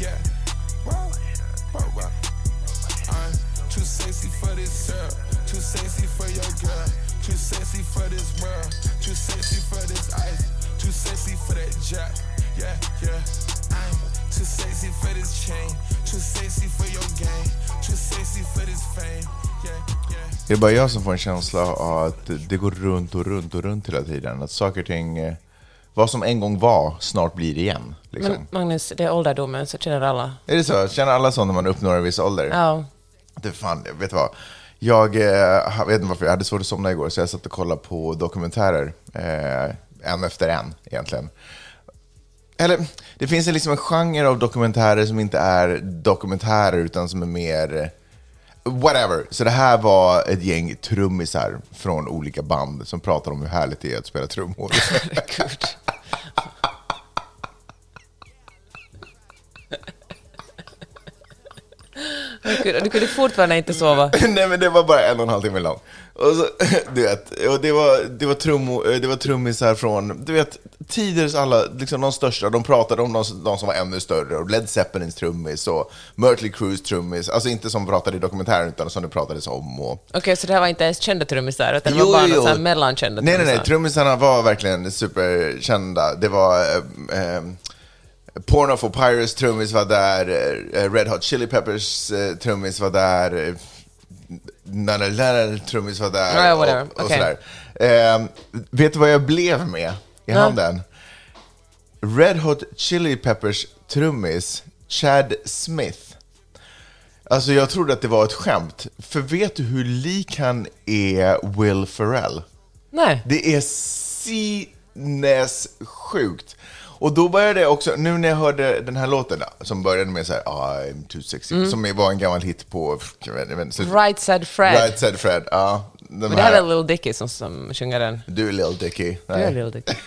yeah. Whoa, whoa, whoa. I'm too sexy for this girl, too sexy for your girl, too sexy for this world, too sexy for this ice, too sexy for that jack, yeah, yeah. I'm too sexy for this chain, too sexy for your game, too sexy for this fame, yeah, yeah. Det är bara jag som får en känsla av att det går runt och runt och runt hela tiden. Att saker och ting, eh, vad som en gång var, snart blir igen. Liksom. Men Magnus, det är ålderdomen, så känner alla. Är det så? Känner alla så när man uppnår en viss ålder? Ja. Det fan, vet du vad? Jag eh, vet inte varför, jag hade svårt att somna igår, så jag satt och kollade på dokumentärer. Eh, en efter en, egentligen. Eller, det finns liksom en genre av dokumentärer som inte är dokumentärer, utan som är mer... Whatever. Så det här var ett gäng trummisar från olika band som pratar om hur härligt det är att spela trummor. Du kunde fortfarande inte sova. Nej men det var bara en och en halv timme lång. Och så, du vet, och det var, det, var trum, det var trummisar från, du vet, tiders alla, liksom de största, de pratade om de, de som var ännu större, och Led Zeppelins trummis och Mötley Crues trummis, alltså inte som pratade i dokumentären utan som det pratades om. Och, Okej, så det här var inte ens kända trummisar, utan det Jo, var bara jo, mellankända Nej, nej, nej. trummisar? Trummisarna var verkligen superkända. Det var... Eh, eh, Porno for Pirates trummis var där, eh, Red Hot Chili Peppers eh, trummis var där, Nana Lana trummis var där Ja, och, och Okej. sådär. Eh, vet du vad jag blev med i handen? Red Hot Chili Peppers trummis, Chad Smith. Alltså jag trodde att det var ett skämt, för vet du hur lik han är Will Ferrell? Nej. Det är sinnessjukt. Och då började jag också, nu när jag hörde den här låten som började med så här I'm too sexy, som var en gammal hit på... vet- Right Side Fred. Right Said Fred, ja. De Men det här är Little Dicky som, som sjunger den. Du är Lil Dicky. Du är Little Dicky.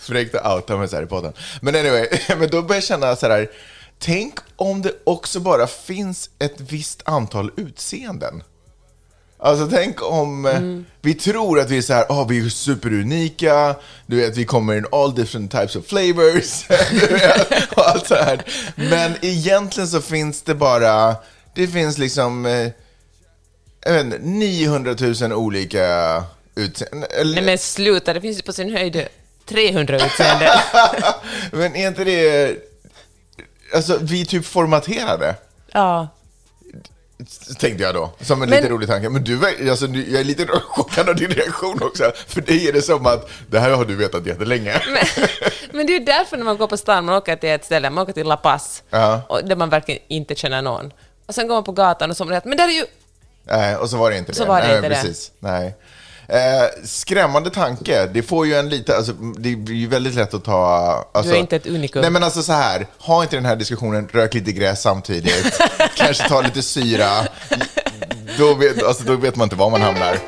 Fräckt att outa mig så här i podden. Men anyway, men då började jag känna så här, tänk om det också bara finns ett visst antal utseenden. Alltså tänk om eh, vi tror att vi är så här, oh, vi är superunika, du vet, vi kommer in all different types of flavors, vet, och allt så här. Men egentligen så finns det bara, det finns liksom, eh, jag vet inte, 900 000 olika utseenden. Nej men sluta, det finns ju på sin höjd 300 utseenden. Men är inte det... Alltså, vi är typ formaterade, ja. Tänkte jag då. Som en Men- lite rolig tanke. Men du, alltså, jag är lite chockad av din reaktion också. För dig är det som att, det här har du vetat jättelänge. Men, men det är ju därför när man går på stan, man åker till ett ställe, man åker till La Paz, Ja. och där man verkligen inte känner någon. Och sen går man på gatan och så man men där är ju... Nej, och så var det inte det. Så var det Nej, inte det. precis. Nej. Eh, skrämmande tanke. Det får ju en lite, alltså, det blir ju väldigt lätt att ta... Alltså, Du är inte ett unikum. Nej men alltså så här, ha inte den här diskussionen, rök lite gräs samtidigt, kanske ta lite syra. Då vet, alltså, då vet man inte var man hamnar.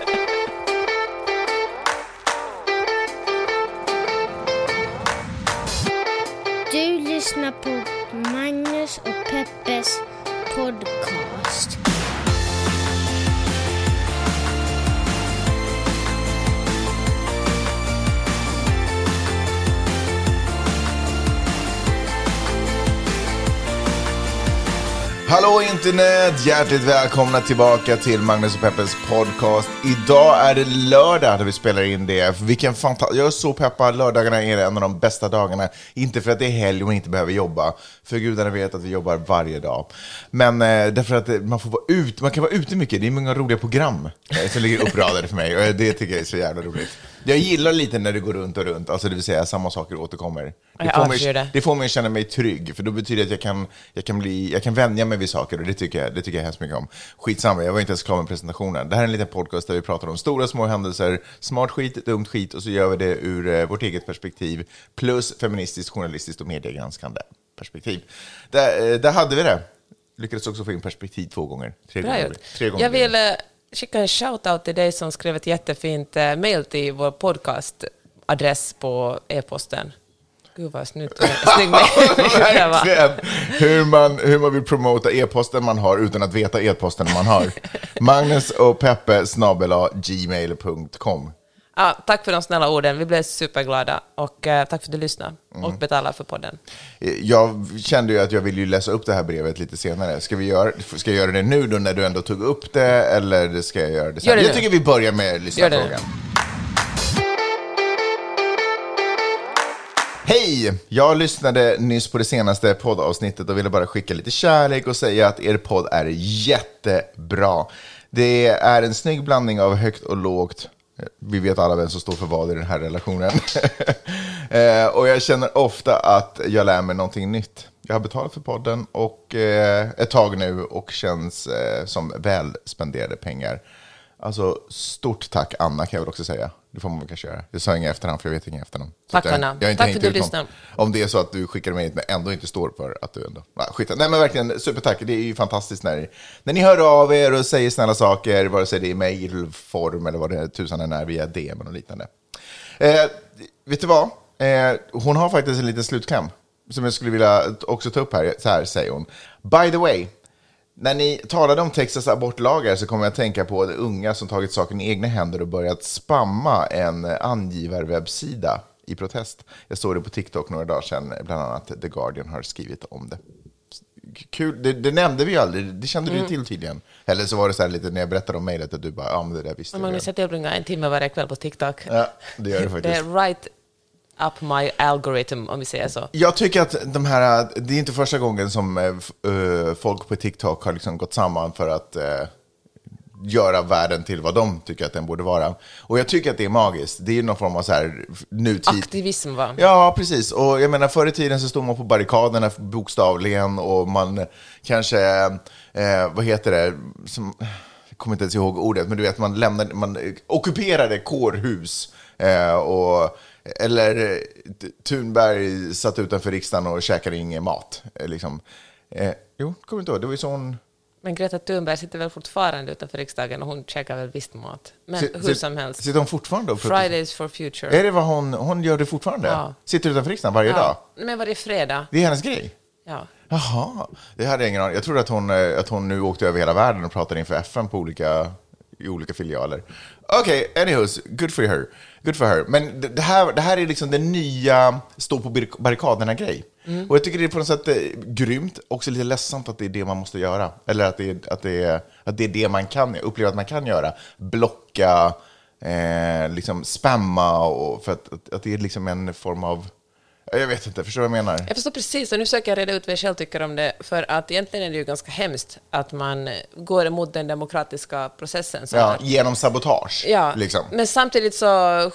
Hallå internet! Hjärtligt välkomna tillbaka till Magnus och Peppes podcast. Idag är det lördag när vi spelar in det. Vilken fanta- Jag är så peppad. Lördagarna är en av de bästa dagarna. Inte för att det är helg och man inte behöver jobba. För gudarna vet att vi jobbar varje dag. Men eh, därför att eh, man får vara ut. Man kan vara ute mycket. Det är många roliga program eh, som ligger uppradade för mig. Och det tycker jag är så jävla roligt. Jag gillar lite när det går runt och runt. Alltså det vill säga samma saker återkommer. Det Jag får, mig, avskyr det. det får mig att känna mig trygg, för då betyder det att jag kan, jag kan, bli, jag kan vänja mig vid saker och det tycker, jag, det tycker jag hemskt mycket om. Skitsamma, jag var inte ens klar med presentationen. Det här är en liten podcast där vi pratar om stora små händelser, smart skit, dumt skit och så gör vi det ur eh, vårt eget perspektiv plus feministiskt, journalistiskt och mediegranskande perspektiv. Där, eh, där hade vi det. Lyckades också få in perspektiv två gånger. Tre Bra gånger. gjort. Tre gånger Jag vill eh, skicka en shout-out till dig som skrev ett jättefint eh, mail till vår podcastadress på e-posten. Gud vad snyggt. Verkligen. Hur man, hur man vill promota e-posten man har utan att veta e-posten man har. Magnus och Peppe snabel-a gmail.com. Ja, tack för de snälla orden. Vi blev superglada. Och eh, tack för att du lyssnade och betalar för podden. Jag kände ju att jag ville läsa upp det här brevet lite senare. Ska, vi göra, ska jag göra det nu då när du ändå tog upp det, eller ska jag göra det sen? Gör det jag nu. tycker vi börjar med lyssnarfrågan. Hej! Jag lyssnade nyss på det senaste poddavsnittet och ville bara skicka lite kärlek och säga att er podd är jättebra. Det är en snygg blandning av högt och lågt. Vi vet alla vem som står för vad i den här relationen. Eh, och jag känner ofta att jag lär mig någonting nytt. Jag har betalat för podden och eh, ett tag nu och känns eh, som väl spenderade pengar. Alltså, stort tack Anna kan jag väl också säga. Det får man väl kanske göra. Sa jag inget i efterhand, för jag vet inget i efternamn. Tack, jag. Jag inte Tack för att du lyssnar. Om det är så att du skickar mig men ändå inte står för att du ändå... Nej, skit. Nej men verkligen, supertack. Det är ju fantastiskt när, när ni hör av er och säger snälla saker, vare sig det är i mejlform eller vad det är, tusan är, via DM och liknande. Eh, vet du vad? Eh, hon har faktiskt en liten slutkläm som jag skulle vilja också ta upp här. Så här säger hon. By the way, när ni talade om Texas abortlagar så kom jag att tänka på unga som tagit saken i egna händer och börjat spamma en angivarwebbsida i protest. Jag såg det på TikTok några dagar sedan, bland annat The Guardian har skrivit om det. Kul, det, det nämnde vi ju aldrig, det kände Mm. du till tydligen. Eller så var det så här lite när jag berättade om mejlet att du bara, ja men det där visste jag. Magnus, redan." jag tillbringar en timme varje kväll på TikTok. Ja, det gör det Det faktiskt. är right up my algorithm, om vi säger så. Jag tycker att de här, det är inte första gången som eh, folk på TikTok har liksom gått samman för att eh, göra världen till vad de tycker att den borde vara. Och jag tycker att det är magiskt. Det är någon form av så här nutid. Aktivism, va? Ja, precis. Och jag menar, förr i tiden så stod man på barrikaderna bokstavligen och man kanske, eh, vad heter det, som, jag kommer inte ens ihåg ordet, men du vet, man lämnade, man ockuperade kårhus. Eh, och, eller eh, Thunberg satt utanför riksdagen och käkade ingen mat. Eh, liksom. eh, jo, kommer inte ihåg, det var ju sån... Men Greta Thunberg sitter väl fortfarande utanför riksdagen och hon käkar väl visst mat. Men Si- hur som helst. Sitter hon fortfarande och? Fridays for future. Är det vad hon, hon gör det fortfarande? Ja. Sitter utanför riksdagen varje dag? Ja, men varje fredag. Det är hennes grej? Ja. Jaha, det hade jag ingen aning Jag trodde att hon, eh, att hon nu åkte över hela världen och pratade inför FN på olika, i olika filialer. Okej, anyhows, good for her. Good for her. Men det, här, det här är liksom den nya stå på barrik- barrikaderna-grej. Mm. Och jag tycker det är på något sätt eh, grymt, också lite ledsamt att det är det man måste göra. Eller att det, är- att det, är, att det är det man kan, uppleva att man kan göra. Blocka, eh, liksom spamma, och för att, att, att det är liksom en form av... Jag vet inte, förstår du vad jag menar? Jag förstår precis, och nu försöker jag reda ut vad jag själv tycker om det, för att egentligen är det ju ganska hemskt att man går emot den demokratiska processen. Så Ja, här. genom sabotage. Ja, liksom. men samtidigt så,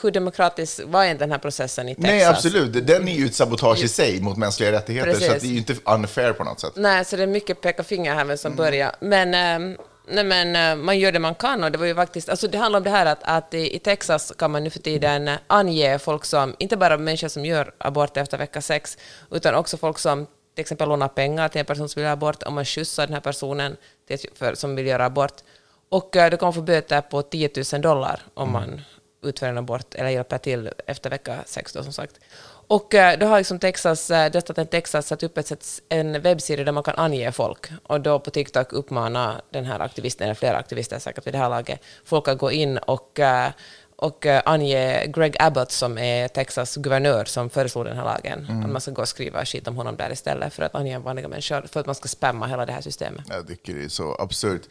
hur demokratisk var inte den här processen i Texas? Nej, absolut. Den är ju ett sabotage i sig mot mänskliga rättigheter, Precis. så det är ju inte unfair på något sätt. Nej, så det är mycket peka finger här vem som Mm. börjar. Men, ehm, nej, men eh, man gör det man kan och det var ju faktiskt, alltså det handlar om det här att, att i, i Texas kan man nu för tiden ange folk som, inte bara människor som gör abort efter vecka sex, utan också folk som till exempel lånar pengar till en person som vill göra abort, om man skjutsar den här personen till, för, som vill göra abort. Och eh, du kan få böter på 10 000 dollar om man utför en abort eller hjälper till efter vecka sex då som sagt. Och eh, då har liksom Texas, eh, delstaten Texas satt upp ett, en webbsida där man kan ange folk. Och då på TikTok uppmanar den här aktivisten, eller flera aktivister säkert vid det här laget, folk att gå in och, eh, och ange Greg Abbott som är Texas guvernör som föreslog den här lagen. Att man ska gå och skriva skit om honom där istället för att ange vanliga människor, för att man ska spamma hela det här systemet. Jag tycker det är så absurt.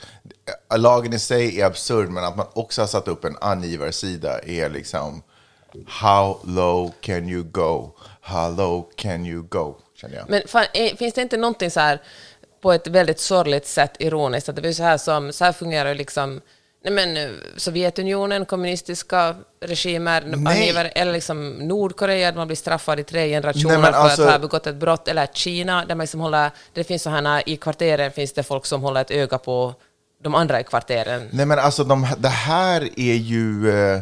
Lagen i sig är absurd, men att man också har satt upp en angivarsida är liksom How low can you go? How low can you go? Känner jag. Men fan, är, finns det inte någonting så här på ett väldigt sorgligt sätt ironiskt, att det ju så här som, så här fungerar liksom Nej men eh, Sovjetunionen, kommunistiska regimer, angivare, eller liksom Nordkorea, där man blir straffad i tre generationer Nej, men för alltså- att ha begått ett brott, eller Kina, där man liksom håller, det finns så här, i kvarteren finns det folk som håller ett öga på de andra i kvarteren. Nej, men alltså de, det här är ju... eh,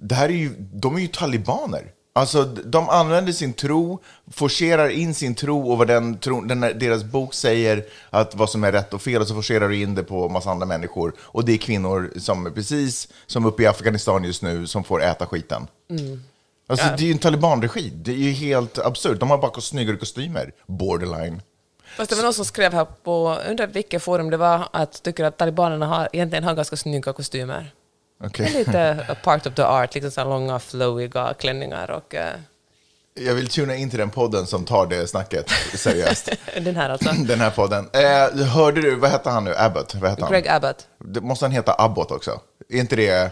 Det här är ju... De är ju talibaner. Alltså, de använder sin tro, forcerar in sin tro och vad den, tro, den, deras bok säger att vad som är rätt och fel, och så forcerar du in det på massa andra människor. Och det är kvinnor som, precis som uppe i Afghanistan just nu, som får äta skiten. Alltså, Det är ju en talibanregim. Det är ju helt absurt. De har bara snyggare kostymer. Borderline. Fast det var någon som skrev här på, undrar vilket forum det var, att tycker att talibanerna har, egentligen har ganska snygga kostymer. Okej. Lite a part of the art, liksom så långa flowiga klänningar och eh, Jag vill tuna in till den podden som tar det snacket seriöst. den här alltså. den här podden. Eh, hörde du, vad hette han nu? Abbott? Vad hette han? Greg Abbott. Det, måste han heta Abbott också? Är inte det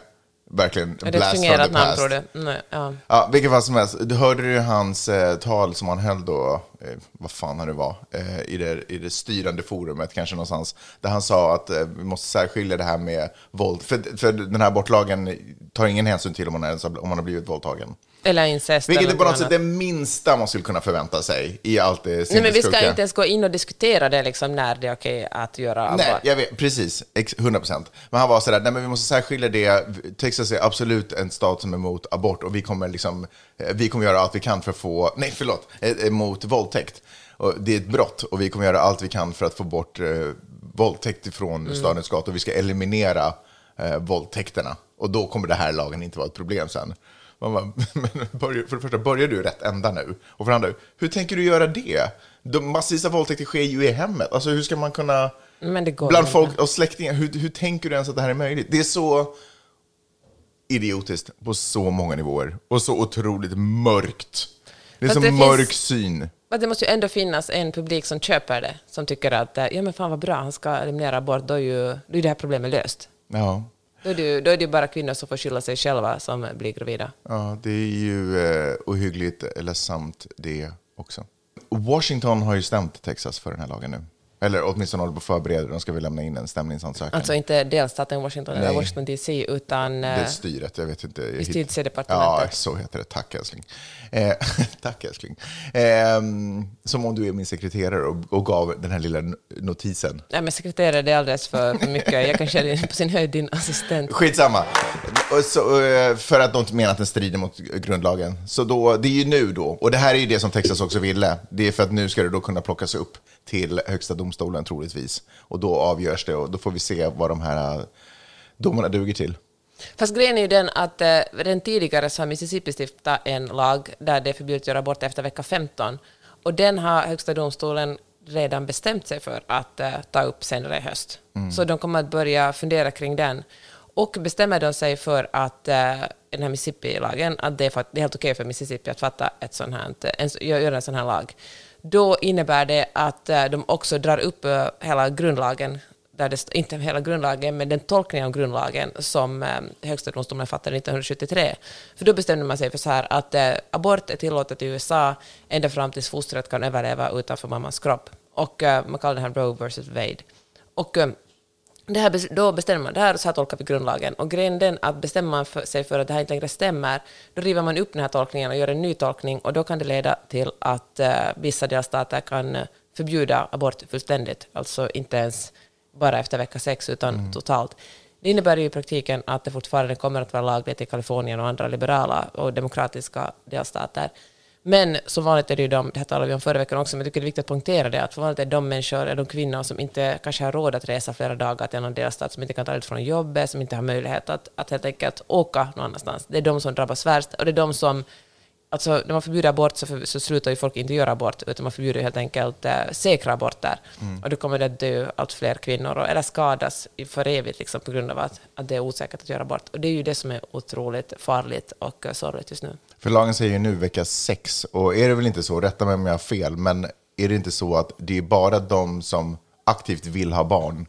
verkligen Är det blast from the namn past? tror du? Nej, ja. Ja, vilket fall som helst. Du hörde ju hans eh, tal som han höll då, eh, vad fan nu var, eh, i, det, i det styrande forumet kanske någonstans, där han sa att eh, vi måste särskilja det här med våld. För, för den här abortlagen tar ingen hänsyn till om man, har, om man har blivit våldtagen. Eller incest. Vilket eller är på något sätt det minsta man skulle kunna förvänta sig i allt det Nej, men vi ska inte ens gå in och diskutera det, liksom, när det är okej att göra abort. Nej, jag vet, precis. Ex- 100 procent. Men han var sådär, nej men vi måste särskilja det. Texas är absolut en stat som är emot abort och vi kommer, liksom, eh, vi kommer göra allt vi kan för att få, nej förlåt, eh, emot våldtäkt. Och det är ett brott och vi kommer göra allt vi kan för att få bort eh, våldtäkt ifrån stadens gator. Vi ska eliminera eh, våldtäkterna. Och då kommer det här lagen inte vara ett problem sen. Man bara, men för det första, börjar du i rätt ända nu? Och för det andra, hur tänker du göra det? De massivisa våldtäkter sker ju i hemmet. Alltså hur ska man kunna... Men det går Bland folk och släktingar, hur, hur tänker du ens att det här är möjligt? Det är så idiotiskt på så många nivåer och så otroligt mörkt. Det är så det mörk finns- syn. Men det måste ju ändå finnas en publik som köper det, som tycker att eh, ja men fan vad bra, han ska eliminera abort, då är ju då är det här problemet löst. Ja. Då är, det, ju- då är det bara kvinnor som får skylla sig själva som blir gravida. ja, det är ju eh, ohyggligt ledsamt det också. Washington har ju stämt Texas för den här lagen nu. Eller åtminstone håller på att förbereda, de ska väl lämna in en stämningsansökan. Alltså inte delstaten Washington eller Nej. Washington DC, utan det eh, är styret, jag vet inte. Justitiedepartementet. Ja, så heter det. Tack älskling. Eh, tack älskling. Eh, som om du är min sekreterare och, och gav den här lilla notisen. Nej, men sekreterare det är alldeles för, mycket. Jag kanske är på sin höjd din assistent. Skitsamma. Så, eh, för att de inte menar att den strider mot grundlagen. Så då, det är ju nu då, och det här är ju det som Texas också ville. Det är för att nu ska det då kunna plockas upp till högsta domstolen troligtvis. Och då avgörs det och då får vi se vad de här eh, domarna duger till. Fast grejen är ju den att eh, redan tidigare så har Mississippi stiftat en lag där det är förbjudet att göra abort efter vecka 15. Och den har högsta domstolen redan bestämt sig för att eh, ta upp senare i höst. Så de kommer att börja fundera kring den. Och bestämmer de sig för att eh, den här Mississippi-lagen, att det är, fakt- det är helt okej för Mississippi att fatta ett sånt här, en, göra en sån här lag, då innebär det att eh, de också drar upp eh, hela grundlagen där det, inte hela grundlagen, men den tolkning av grundlagen som eh, högsta domstolen fattade 1973. För då bestämde man sig för så här att abort är tillåtet i USA ända fram tills fostret kan överleva utanför mammans kropp. Och man kallar det här Roe versus Wade. Och det här, då bestämmer man, det här, så här tolkar vi grundlagen. Och grejen den att bestämmer man för sig för att det här inte längre stämmer, då river man upp den här tolkningen och gör en ny tolkning och då kan det leda till att eh, vissa delstater kan eh, förbjuda abort fullständigt, alltså inte ens bara efter vecka sex utan totalt. Det innebär ju i praktiken att det fortfarande kommer att vara lagligt i Kalifornien och andra liberala och demokratiska delstater. Men som vanligt är det ju de, det här talade vi om förra veckan också, men jag tycker det är viktigt att poängtera det, att för vanligt är de människor, är de kvinnor som inte kanske har råd att resa flera dagar till en delstat, som inte kan ta ut från jobbet, som inte har möjlighet att, att helt enkelt åka någon annanstans. Det är de som drabbas värst, och det är de som Alltså, när man förbjuder abort så, för, så slutar ju folk inte göra abort, utan man förbjuder helt enkelt eh, säkra aborter. Och då kommer det att dö allt fler kvinnor, och, eller skadas för evigt liksom, på grund av att, att det är osäkert att göra abort. Och det är ju det som är otroligt farligt och uh, sorgligt just nu. För lagen säger ju nu vecka sex, och är det väl inte så, rätta mig om jag har fel, men är det inte så att det är bara de som aktivt vill ha barn,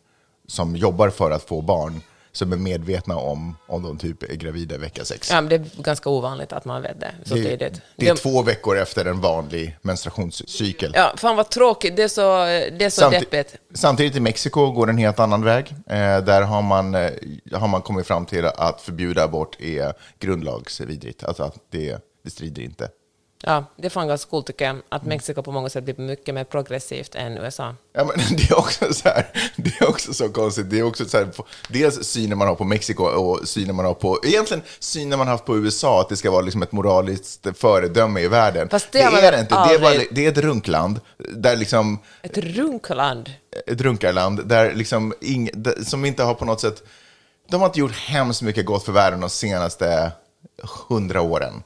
som jobbar för att få barn, som är medvetna om om de typ är gravida i vecka sex? Ja, men det är ganska ovanligt att man vet det så det, tidigt. det är De- två veckor efter en vanlig menstruationscykel. Ja, fan vad tråkigt. Det är så, det är så Samti- deppigt. Samtidigt i Mexiko går en helt annan väg. Eh, där har man, eh, har man kommit fram till att förbjuda abort är grundlagsvidrigt. Alltså att det, det strider inte. Ja, det är fan ganska coolt tycker jag, att. Mexiko på många sätt blir mycket mer progressivt än USA. Ja, men det är också så här, det är också så konstigt. Det är också så här, dels synen man har på Mexiko och synen man har på, egentligen synen man har haft på USA, att det ska vara liksom ett moraliskt föredöme i världen. Fast det man är det inte. Det är, bara, det är ett runkland, där liksom, Ett runkland. ett runkarland, där liksom ing, som inte har på något sätt, de har inte gjort hemskt mycket gott för världen de senaste hundra åren.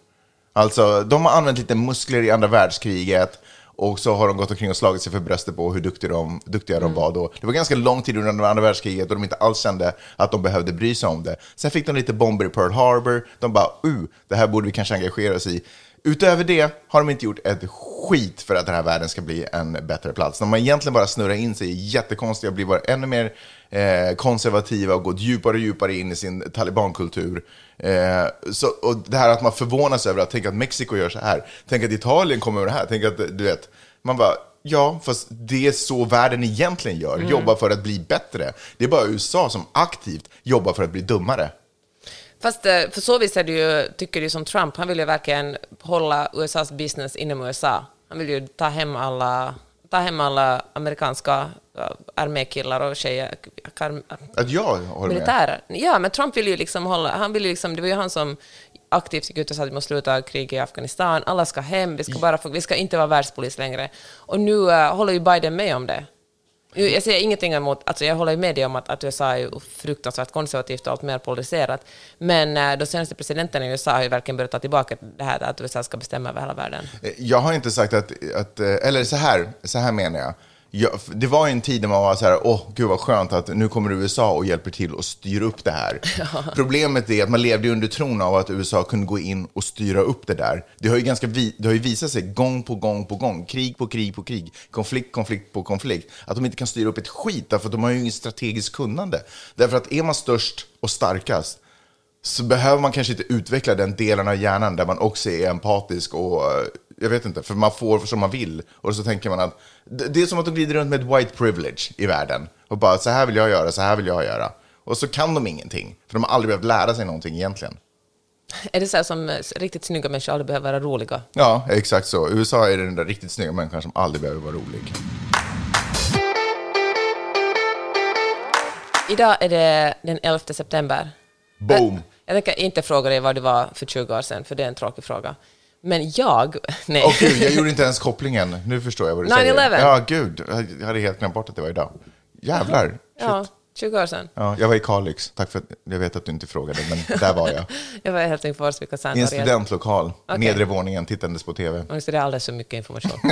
Alltså, de har använt lite muskler i andra världskriget Och så har de gått omkring och slagit sig för bröstet på hur duktiga de, duktiga de var då. Det var ganska lång tid under andra världskriget och de inte alls kände att de behövde bry sig om det. Sen fick de lite bomber i Pearl Harbor. De bara, uh, det här borde vi kanske engagera oss i. Utöver det har de inte gjort ett skit för att den här världen ska bli en bättre plats. De har egentligen bara snurrat in sig i jättekonstiga, blir bara ännu mer eh, konservativa och gått djupare och djupare in i sin talibankultur. Eh, så, och det här att man förvånas över att tänka att Mexiko gör så här, tänk att Italien kommer med det här, tänk att du vet, man bara, ja, fast det är så världen egentligen gör, jobbar för att bli bättre. Det är bara USA som aktivt jobbar för att bli dummare. Fast eh, för så vis är det ju, tycker du som Trump, han vill ju verkligen hålla USAs business inom USA. Han vill ju ta hem alla, ta hem alla amerikanska uh, armékillar och tjejer. Kar- Att jag håller med. militärer. Ja, men Trump vill ju liksom hålla, han vill ju liksom, det var ju han som aktivt gick ut och sa att vi måste sluta kriget i Afghanistan, alla ska hem, vi ska, bara vi ska inte vara världspolis längre. Och nu eh, håller ju Biden med om det. Jag säger ingenting emot, alltså jag håller med dig om att, att USA är fruktansvärt konservativt och allt mer polariserat, men eh, de senaste presidenterna i USA har ju verkligen börjat ta tillbaka det här att USA ska bestämma över hela världen. Jag har inte sagt att, att eh, eller så här, så här menar jag. Jag. Det var en tid när man var så här, åh gud vad skönt att nu kommer USA och hjälper till och styr upp det här. Problemet är att man levde under tron av att USA kunde gå in och styra upp det där. Det har ju, ganska vi, det har ju visat sig gång på gång på gång, krig på krig på krig, konflikt, konflikt på konflikt, att de inte kan styra upp ett skit, därför att de har ju inget strategiskt kunnande. Därför att är man störst och starkast, så behöver man kanske inte utveckla den delen av hjärnan där man också är empatisk och eh, jag vet inte, för man får som man vill. Och så tänker man att det är som att de glider runt med ett white privilege i världen och bara så här vill jag göra, så här vill jag göra. Och så kan de ingenting, för de har aldrig behövt lära sig någonting egentligen. Är det så här som eh, riktigt snygga människor aldrig behöver vara roliga? Ja, exakt så. USA är den där riktigt snygga människan som aldrig behöver vara rolig. Idag är det den 11 september. Boom! Jag, jag tänker inte fråga dig vad du var för 20 år sedan, för det är en tråkig fråga. Men jag... Nej. Åh gud, jag gjorde inte ens kopplingen. Nu förstår jag vad du säger. 9/11. Ja, gud. Jag hade helt glömt bort att det var idag. Jävlar. ja, 20 år sedan. Ja, jag var i Kalix. Tack för att jag vet att du inte frågade, men där var jag. Jag var i Helsingfors vid I en studentlokal, Okej. nedre våningen, tittandes på TV. Och så det är alldeles för mycket information.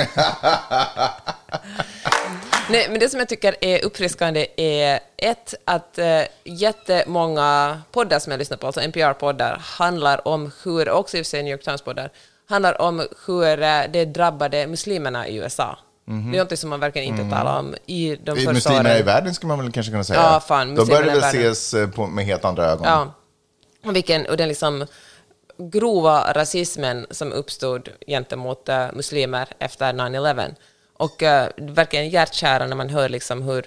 Nej, men det som jag tycker är uppfriskande är ett, att eh, jättemånga poddar som jag lyssnar på, alltså NPR-poddar, handlar om hur, också i och för sig New York Times-poddar, handlar om hur eh, det drabbade muslimerna i USA. Det är något som man verkligen inte talar om i de I första Muslimerna i åren. världen skulle man väl kanske kunna säga. Ja, fan, De började muslimerna väl ses eh, på, med helt andra ögon. Ja. Och, vilken, och den liksom grova rasismen som uppstod gentemot uh, muslimer efter 9-11. Och uh, verkligen hjärtkära när man hör liksom hur,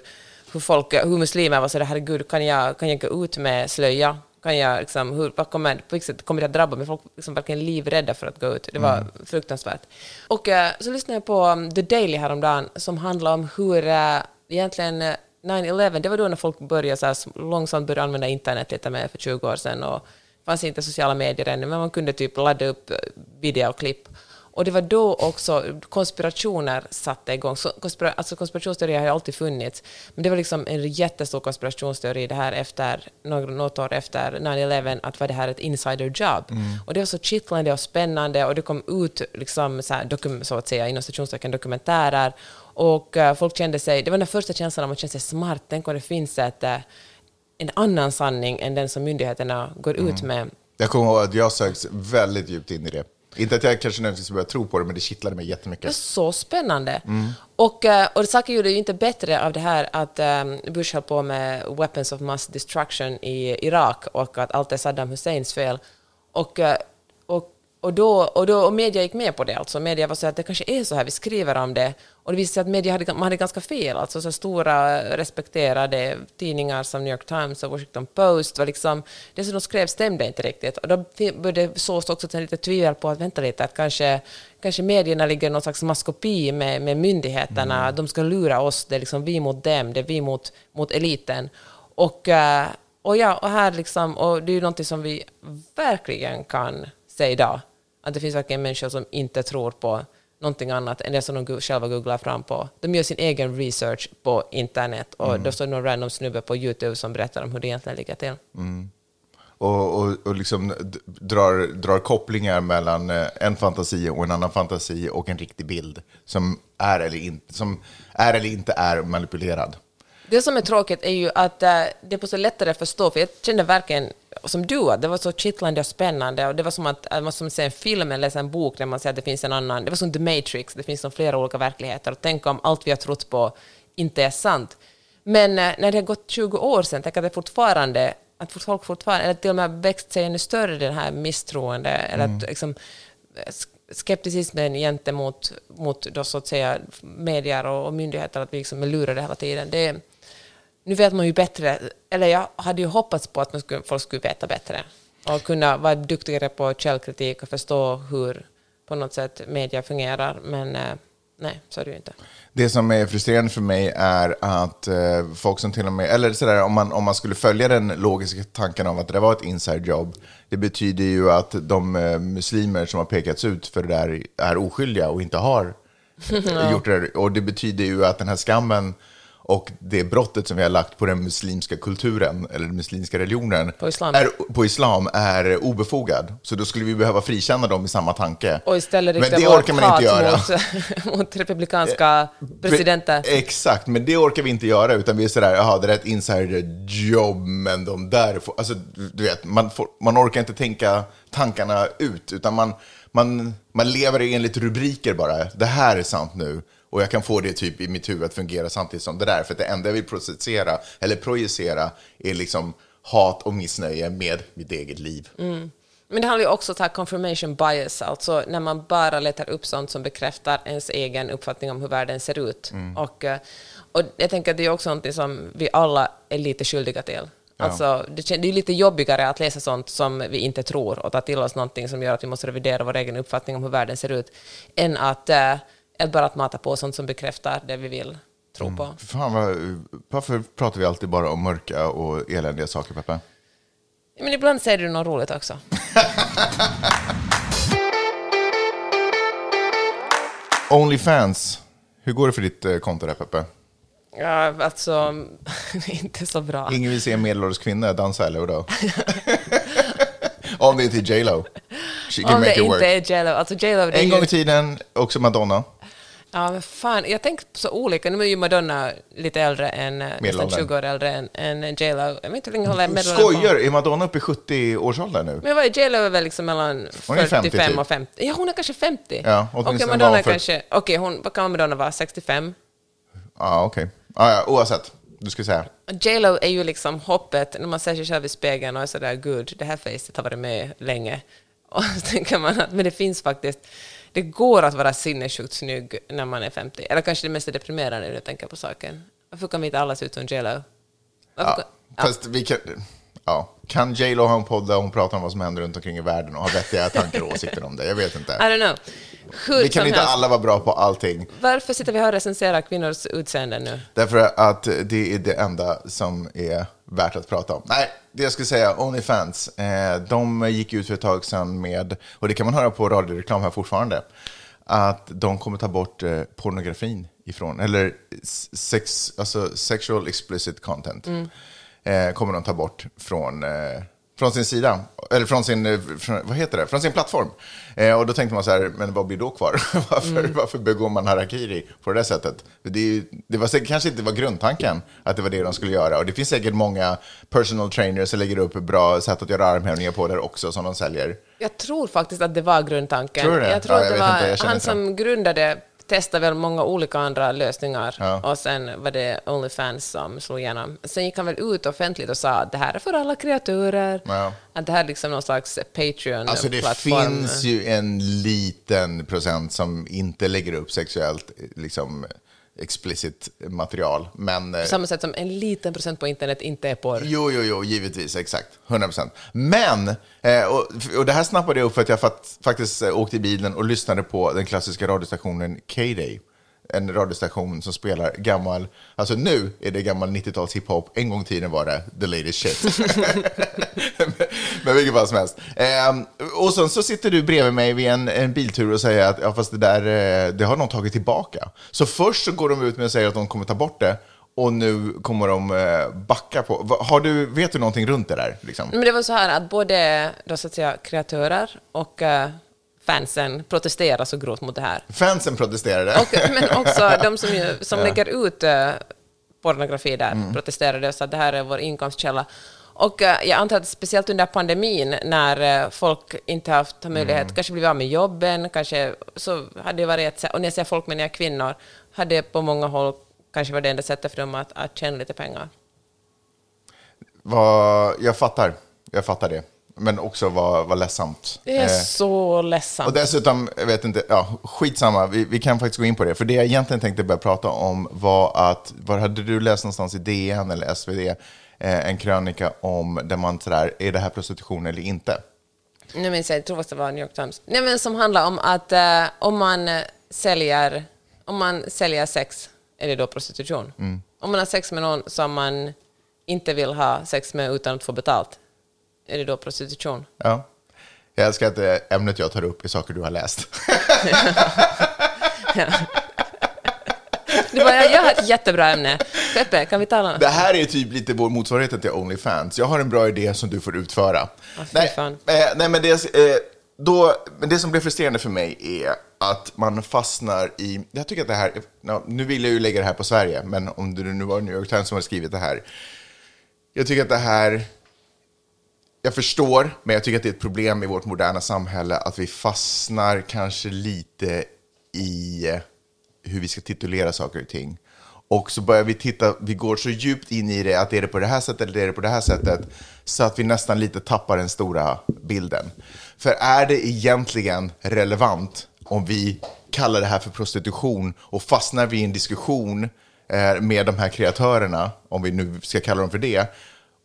hur, folk, hur muslimer var så där, herregud, kan jag, kan jag gå ut med slöja? Kan jag, liksom, hur, vad kommer, på vilket sätt kommer det att drabba mig? Folk liksom verkligen livrädda för att gå ut. Det var fruktansvärt. Och uh, så lyssnade jag på um, The Daily häromdagen som handlar om hur uh, egentligen uh, 9-11, det var då när folk började så här, långsamt börja använda internet lite mer för 20 år sedan och det fanns inte sociala medier ännu, men man kunde typ ladda upp eh, videoklipp. Och det var då också konspirationer satte igång. Så konspira, alltså konspirationsteorier har ju alltid funnits, men det var liksom en jättestor konspirationsteori det här efter, några, något år efter 9-11, att var det här ett insider job. Och det var så kittlande och spännande och det kom ut liksom så, här, dokum, så att säga, inom stationstecken dokumentärer och eh, folk kände sig, det var den första känslan av att känna sig smart, tänk om det finns ett, eh, en annan sanning än den som myndigheterna går ut med. Jag kommer ihåg att jag sögs väldigt djupt in i det. Inte att jag kanske nödvändigtvis började tro på det, men det kittlade mig Det var jättemycket. så spännande. Och, eh, och saken gjorde ju inte bättre av det här att um, Bush höll på med weapons of mass destruction i Irak och att allt är Saddam Husseins fel. Och, eh, och, då, och, då, och media gick med på det. Alltså. Media var så att det kanske är så här, vi skriver om det. Och det visade sig att media hade, man hade ganska fel. Alltså så stora respekterade tidningar som New York Times och Washington Post var liksom, det som de skrev stämde inte riktigt. Och då började sås också till lite tvivel på att vänta lite, att kanske, kanske medierna ligger i någon slags maskopi med, med myndigheterna. De ska lura oss, det är liksom vi mot dem, det är vi mot, mot eliten. Och, eh, och ja, och här liksom, och det är ju någonting som vi verkligen kan säga idag, att det finns verkligen människor som inte tror på någonting annat än det som de själva googlar fram på. De gör sin egen research på internet och då står det någon random snubbe på YouTube som berättar om hur det egentligen ligger till. och, och, och liksom drar, drar kopplingar mellan eh, en fantasi och en annan fantasi och en riktig bild som är eller inte, som är, eller inte är manipulerad. Det som är tråkigt är ju att äh, det är på så lättare att förstå, för jag kände verkligen som du, att det var så kittlande och spännande och det var som att man som ser en film eller läser en bok där man ser att det finns en annan, det var som The Matrix, det finns som flera olika verkligheter och tänk om allt vi har trott på inte är sant. Men äh, när det har gått 20 år sedan, tänk att det fortfarande, att folk fortfarande, eller till och med växt sig ännu större den här misstroende, eller att liksom skepticismen gentemot mot då så att säga medier och, och myndigheter, att vi liksom är lurade hela tiden. Det, nu vet man ju bättre, eller jag hade ju hoppats på att man skulle, folk skulle veta bättre och kunna vara duktigare på källkritik och förstå hur på något sätt media fungerar, men eh, nej, så är det ju inte. Det som är frustrerande för mig är att eh, folk som till och med, eller sådär, om man, om man skulle följa den logiska tanken av att det var ett inside job, det betyder ju att de eh, muslimer som har pekats ut för det där är oskyldiga och inte har gjort det. Och det betyder ju att den här skammen och det brottet som vi har lagt på den muslimska kulturen, eller den muslimska religionen, På islam. Är, på islam är obefogad. Så då skulle vi behöva frikänna dem i samma tanke. Och istället Men rikta det vårt orkar man inte göra. Mot, mot republikanska presidenter. Exakt, men det orkar vi inte göra, utan vi är sådär, jaha, det är ett insider job, men de där får, alltså du vet, man, får, man orkar inte tänka tankarna ut, utan man, man, man lever enligt rubriker bara. Det här är sant nu, och jag kan få det typ i mitt huvud att fungera samtidigt som det där, för det enda jag vill processera, eller projicera, är liksom hat och missnöje med mitt eget liv. Men det handlar ju också om confirmation bias, alltså när man bara letar upp sånt som bekräftar ens egen uppfattning om hur världen ser ut. Och, eh, och jag tänker att det är också något som vi alla är lite skyldiga till. Alltså, det, är lite jobbigare att läsa sånt som vi inte tror och ta till oss någonting som gör att vi måste revidera vår egen uppfattning om hur världen ser ut, än att, eh, än bara att mata på sånt som bekräftar det vi vill tro på. Fan vad, varför pratar vi alltid bara om mörka och eländiga saker, Peppe? Men ibland säger du något roligt också. Onlyfans, hur går det för ditt eh, konto där, Peppe? Ja, alltså, inte så bra. Ingen vill se en medelålders kvinna dansa, eller då? Om det inte är J Lo. Om det work. inte är J.Lo. Alltså J.Lo, det är En gång i tiden, också Madonna. Ja, men fan, jag tänker så olika. Nu är ju Madonna lite äldre än, eh, nästan Medelåldern. 20 år äldre än, än J.Lo. Jag vet inte hur länge hon är på. Skojar, är Madonna uppe i 70-årsåldern nu? Men vad är J.Lo är väl liksom mellan Hon är 50 45 typ. och 50? Ja, hon är kanske 50. Ja, Okej, var Madonna för- kanske... Okej, hon, vad kan Madonna vara? 65? Ja, okej. Ah, ja, oavsett, du ska säga. J.Lo är ju liksom hoppet, när man ser sig själv i spegeln och är sådär gud, det här facet har varit med länge. Och så tänker man att men det finns faktiskt, det går att vara sinnessjukt snygg när man är 50. Eller kanske det mest deprimerande när du tänker på saken. Varför kan vi inte alla se ut som J.Lo? Ja, kan- fast vi kan... Ja. Kan J Lo ha en podd där hon pratar om vad som händer runt omkring i världen och har vettiga tankar och åsikter om det? Jag vet I inte. don't know. Hur Vi kan inte helst. alla vara bra på allting. Varför sitter vi här och recenserar kvinnors utseende nu? Därför att det är det enda som är värt att prata om. Nej, det jag skulle säga, Onlyfans, eh, de gick ut för ett tag sedan med, och det kan man höra på radioreklam här fortfarande, att de kommer ta bort eh, pornografin ifrån, eller sex, alltså sexual explicit content, eh, kommer de ta bort från, eh, från sin sida, eller från sin, eh, från, vad heter det, från sin plattform. Eh, och då tänkte man så här, men vad blir då kvar? varför, varför begår man harakiri på det där sättet? Det, det var säkert, kanske inte var grundtanken att det var det de skulle göra. Och det finns säkert många personal trainers som lägger upp bra sätt att göra armhävningar på där också som de säljer. Jag tror faktiskt att det var grundtanken. Tror du det? Jag tror Ja, att det var han som grundade testade väl många olika andra lösningar Ja. och sen var det Onlyfans som slog igenom. Sen gick han väl ut offentligt och sa att det här är för alla kreaturer, Ja. att det här är liksom någon slags Alltså det Patreon-plattform. finns ju en liten procent som inte lägger upp sexuellt liksom, explicit material. Men, eh, På samma sätt som en liten procent på internet inte är porr. Jo, jo, jo, givetvis, exakt. 100 procent. Men, eh, och, och det här snappade jag upp för att jag fatt, faktiskt eh, åkte i bilen och lyssnade på den klassiska radiostationen K-Day. En radiostation som spelar gammal, alltså nu är det gammal 90-tals hiphop, en gång i tiden var det the latest shit. Men vilket fall som helst. Eh, och sen så sitter du bredvid mig vid en, en biltur och säger att ja, fast det där eh, det har någon tagit tillbaka. Så först så går de ut med och säger att de kommer ta bort det och nu kommer de eh, backa på. Har du, vet du någonting runt det där? Liksom? Men det var så här att både då, så att säga, kreatörer och eh, fansen protesterar så grovt mot det här. Fansen protesterade. Och, men också de som, ju, som lägger ut eh, pornografi där protesterade och sa att det här är vår inkomstkälla. Och eh, jag antar att speciellt under pandemin när eh, folk inte haft möjlighet, kanske blivit av med jobben, kanske så hade det varit och när jag säger folk menar jag kvinnor, hade på många håll kanske varit det enda sättet för dem att, att tjäna lite pengar. Vad- jag fattar. Jag fattar det. Men också vad vad ledsamt. Det är Eh, så ledsamt. Och dessutom, jag vet inte, ja, skitsamma, vi, vi kan faktiskt gå in på det. För det jag egentligen tänkte börja prata om var att, var hade du läst någonstans i DN eller SvD, eh, en krönika om där man sådär, är det här prostitution eller inte? Nej, men jag tror att det var New York Times. Nej, men som handlar om att eh, om, man eh, säljer, om man säljer sex, är det då prostitution? Om man har sex med någon som man inte vill ha sex med utan att få betalt, är det då prostitution? Ja. Jag älskar att eh, ämnet jag tar upp är saker du har läst. Det var, jag har ett jättebra ämne. Peppe, kan vi tala? Det här är typ lite vår motsvarighet till Onlyfans. Jag har en bra idé som du får utföra. Ja, fy nej, eh, nej, men det, eh, då, men det som blir frustrerande för mig är att man fastnar i... Jag tycker att det här... Ja, nu vill jag ju lägga det här på Sverige, men om det nu var New York Times som har skrivit det här. Jag tycker att det här... Jag förstår, men jag tycker att det är ett problem i vårt moderna samhälle att vi fastnar kanske lite i eh, hur vi ska titulera saker och ting. Och så börjar vi titta, vi går så djupt in i det att är det på det här sättet eller är det på det här sättet, så att vi nästan lite tappar den stora bilden. För är det egentligen relevant om vi kallar det här för prostitution och fastnar vi i en diskussion eh, med de här kreatörerna, om vi nu ska kalla dem för det,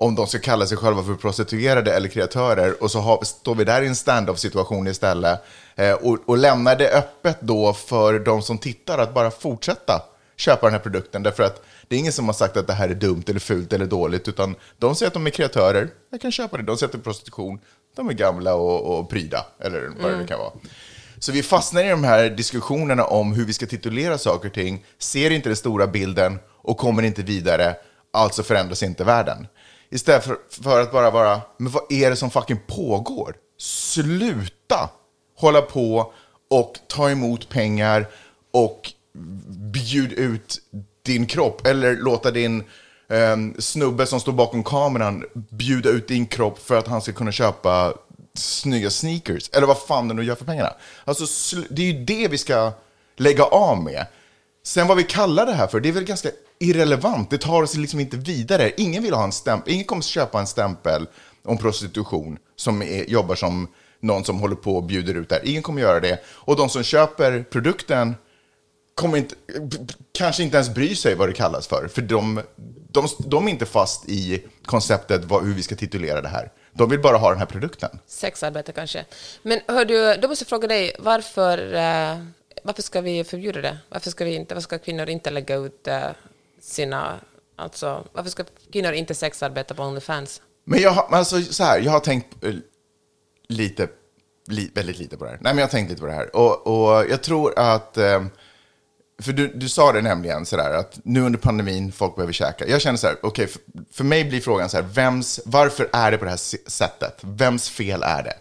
om de ska kalla sig själva för prostituerade eller kreatörer och så har, står vi där i en stand-off situation istället eh, och, och lämnar det öppet då för de som tittar att bara fortsätta köpa den här produkten. Därför att det är ingen som har sagt att det här är dumt eller fult eller dåligt utan de säger att de är kreatörer, jag kan köpa det, de säger att det är prostitution, de är gamla och, och pryda eller vad det nu kan vara. Så vi fastnar i de här diskussionerna om hur vi ska titulera saker och ting, ser inte den stora bilden och kommer inte vidare, alltså förändras inte världen. Istället för, för att bara vara, men vad är det som fucking pågår? Sluta hålla på och ta emot pengar och bjud ut din kropp eller låta din eh, snubbe som står bakom kameran bjuda ut din kropp för att han ska kunna köpa snygga sneakers. Eller vad fan det nu gör för pengarna. Alltså, det är ju det vi ska lägga av med. Sen vad vi kallar det här för, det är väl ganska irrelevant. Det tar oss liksom inte vidare. Ingen vill ha en stämpel, ingen kommer köpa en stämpel om prostitution som är, jobbar som någon som håller på och bjuder ut där. Ingen kommer göra det. Och de som köper produkten kommer inte, kanske inte ens bry sig vad det kallas för. För de, de, de är inte fast i konceptet vad, hur vi ska titulera det här. De vill bara ha den här produkten. Sexarbete kanske. Men hör du, då måste jag fråga dig, varför, eh, varför ska vi förbjuda det? Varför ska, vi inte, varför ska kvinnor inte lägga ut eh, sina... Alltså, varför ska kvinnor inte sexarbeta på Onlyfans? Men jag har, alltså, så här, jag har tänkt eh, lite, li, väldigt lite på det här. Nej, men jag har tänkt lite på det här. Och, och jag tror att, ehm, för du, du sa det nämligen sådär, att nu under pandemin, folk behöver käka. Jag känner så här, okej, för, för mig blir frågan så här, vems, varför är det på det här sättet? Vems fel är det?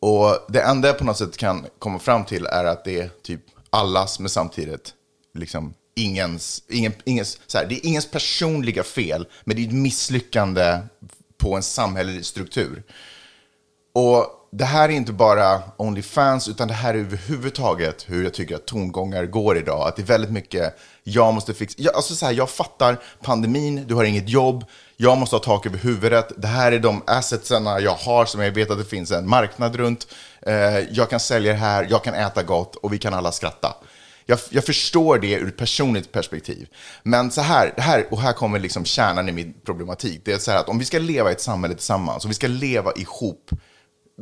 Och det enda jag på något sätt kan komma fram till är att det är typ allas, men samtidigt liksom ingens, ingen, ingens, så här, det är ingens personliga fel, men det är ett misslyckande på en samhällelig struktur. Och det här är inte bara Onlyfans, utan det här är överhuvudtaget hur jag tycker att tongångar går idag. Att det är väldigt mycket, jag måste fixa, jag, alltså så här, jag fattar pandemin, du har inget jobb, jag måste ha tak över huvudet. Det här är de assetsarna jag har som jag vet att det finns en marknad runt. Eh, jag kan sälja det här, jag kan äta gott och vi kan alla skratta. Jag, jag förstår det ur ett personligt perspektiv. Men så här, det här, och här kommer liksom kärnan i min problematik. Det är så här att om vi ska leva i ett samhälle tillsammans, och vi ska leva ihop.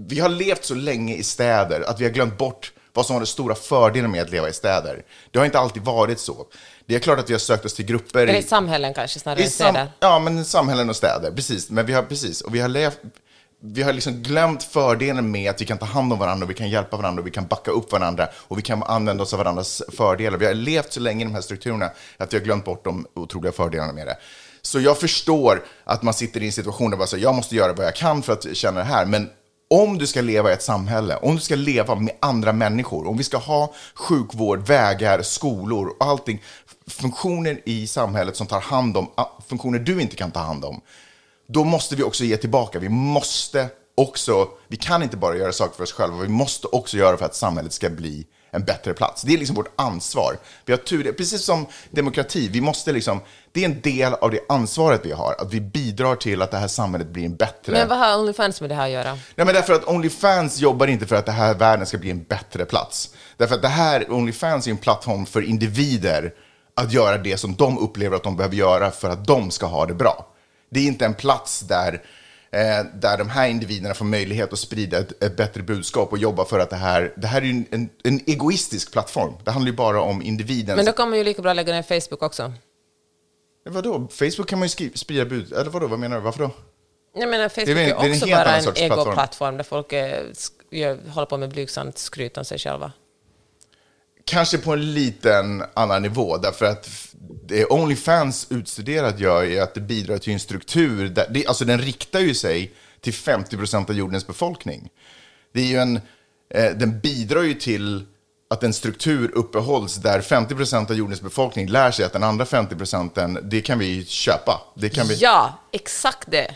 Vi har levt så länge i städer att vi har glömt bort vad som var den stora fördelen med att leva i städer. Det har inte alltid varit så. Det är klart att vi har sökt oss till grupper. Eller i- samhällen kanske snarare än städer? Ja, men samhällen och städer, precis. Men vi har, precis, och vi har levt, vi har liksom glömt fördelen med att vi kan ta hand om varandra, och vi kan hjälpa varandra, och vi kan backa upp varandra och vi kan använda oss av varandras fördelar. Vi har levt så länge i de här strukturerna att vi har glömt bort de otroliga fördelarna med det. Så jag förstår att man sitter i en situation där man säger jag måste göra vad jag kan för att känna det här, men om du ska leva i ett samhälle, om du ska leva med andra människor, om vi ska ha sjukvård, vägar, skolor och allting, funktioner i samhället som tar hand om funktioner du inte kan ta hand om, då måste vi också ge tillbaka. Vi måste också, vi kan inte bara göra saker för oss själva, vi måste också göra för att samhället ska bli en bättre plats. Det är liksom vårt ansvar. Vi har tur, precis som demokrati, vi måste liksom, det är en del av det ansvaret vi har, att vi bidrar till att det här samhället blir en bättre... Men vad har Onlyfans med det här att göra? Nej, men därför att Onlyfans jobbar inte för att det här världen ska bli en bättre plats. Därför att det här, Onlyfans är en plattform för individer att göra det som de upplever att de behöver göra för att de ska ha det bra. Det är inte en plats där, eh, där de här individerna får möjlighet att sprida ett, ett bättre budskap och jobba för att det här, det här är ju en, en, en egoistisk plattform. Det handlar ju bara om individens... Men då kan man ju lika bra lägga ner Facebook också. Vadå? Facebook kan man ju skriva, sprida bud... Eller vadå, vad menar du? Varför då? Jag menar, Facebook Det är är, väl- det är också bara en egoplattform där folk eh, sk- gör, håller på med blygsamt skryt om sig själva. Kanske på en liten annan nivå, därför att det Onlyfans utstuderat gör är att det bidrar till en struktur, där, det, alltså den riktar ju sig till 50% av jordens befolkning. Det är ju en, eh, den bidrar ju till att en struktur uppehålls där 50% av jordens befolkning lär sig att den andra 50% det kan vi köpa. Det kan vi... Ja, exakt det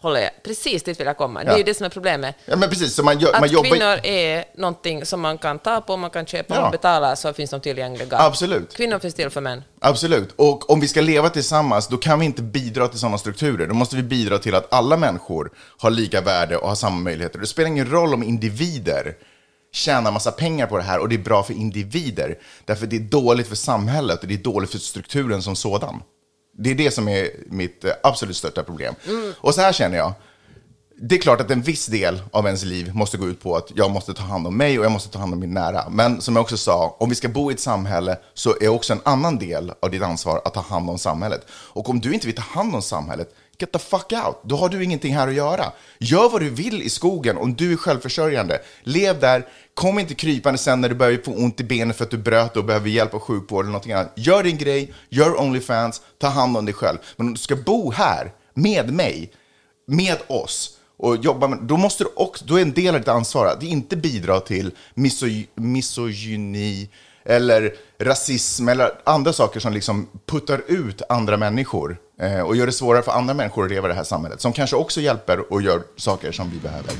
håller jag. Precis dit vill jag komma. Det är ju det som är problemet. Ja, men precis, så man, gör, man Att jobbar... kvinnor är någonting som man kan ta på, man kan köpa Ja. och betala, så finns de tillgängliga. Absolut. Kvinnor finns till för män. Absolut. Och om vi ska leva tillsammans, då kan vi inte bidra till sådana strukturer. Då måste vi bidra till att alla människor har lika värde och har samma möjligheter. Det spelar ingen roll om individer tjänar massa pengar på det här och det är bra för individer. Därför det är dåligt för samhället och det är dåligt för strukturen som sådan. Det är det som är mitt eh, absolut största problem. Och så här känner jag. Det är klart att en viss del av ens liv måste gå ut på att jag måste ta hand om mig och jag måste ta hand om min nära. Men som jag också sa, om vi ska bo i ett samhälle så är också en annan del av ditt ansvar att ta hand om samhället. Och om du inte vill ta hand om samhället, get the fuck out. Då har du ingenting här att göra. Gör vad du vill i skogen om du är självförsörjande. Lev där, kom inte krypande sen när du börjar få ont i benet för att du bröt och behöver hjälp av sjukvård eller någonting annat. Gör din grej, gör Onlyfans, ta hand om dig själv. Men om du ska bo här med mig, med oss och jobba med, då måste du också, då är en del av ditt ansvar att inte bidra till misogy, misogyni eller rasism eller andra saker som liksom puttar ut andra människor eh, och gör det svårare för andra människor att leva i det här samhället som kanske också hjälper och gör saker som vi behöver.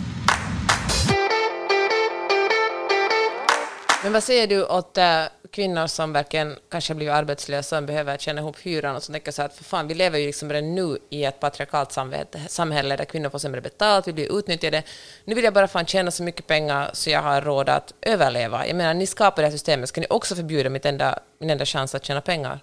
Men vad säger du åt eh, kvinnor som verkligen kanske har blivit arbetslösa och behöver tjäna ihop hyran och som tänker så här att för fan, vi lever ju liksom redan nu i ett patriarkalt samhälle, samhälle där kvinnor får sämre betalt, vi blir utnyttjade. Nu vill jag bara fan tjäna så mycket pengar så jag har råd att överleva. Jag menar, ni skapar det här systemet, ska ni också förbjuda mitt enda, min enda chans att tjäna pengar?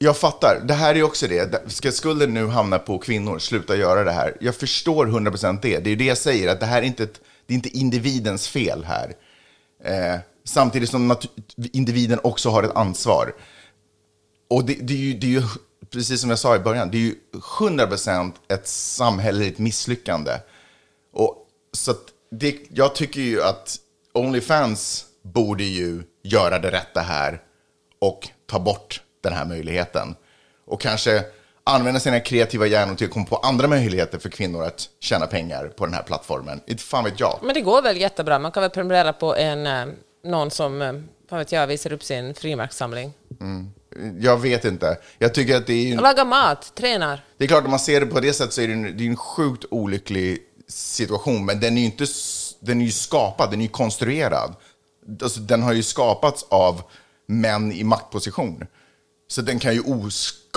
Jag fattar. Det här är också det. Ska skulden nu hamna på kvinnor? Sluta göra det här. Jag förstår 100% det. Det är ju det jag säger, att det här är inte, ett, det är inte individens fel här. Eh, samtidigt som individen också har ett ansvar. Och det, det, är ju, det är ju, precis som jag sa i början, det är ju 100% ett samhälleligt misslyckande. Och, så att det, jag tycker ju att Onlyfans borde ju göra det rätta här och ta bort den här möjligheten. Och kanske använda sina kreativa hjärnor till att komma på andra möjligheter för kvinnor att tjäna pengar på den här plattformen. Inte fan vet jag. Men det går väl jättebra, man kan väl prenumerera på en, eh, någon som, äh, vad vet jag, visar upp sin frimärkssamling. Jag vet inte. Jag tycker att det är, Och laga mat, tränar. det är klart om man ser det på det sättet så är det en, det är en sjukt olycklig situation. Men den är ju inte, den är ju skapad, den är ju konstruerad. Alltså, den har ju skapats av män i maktposition. Så den kan ju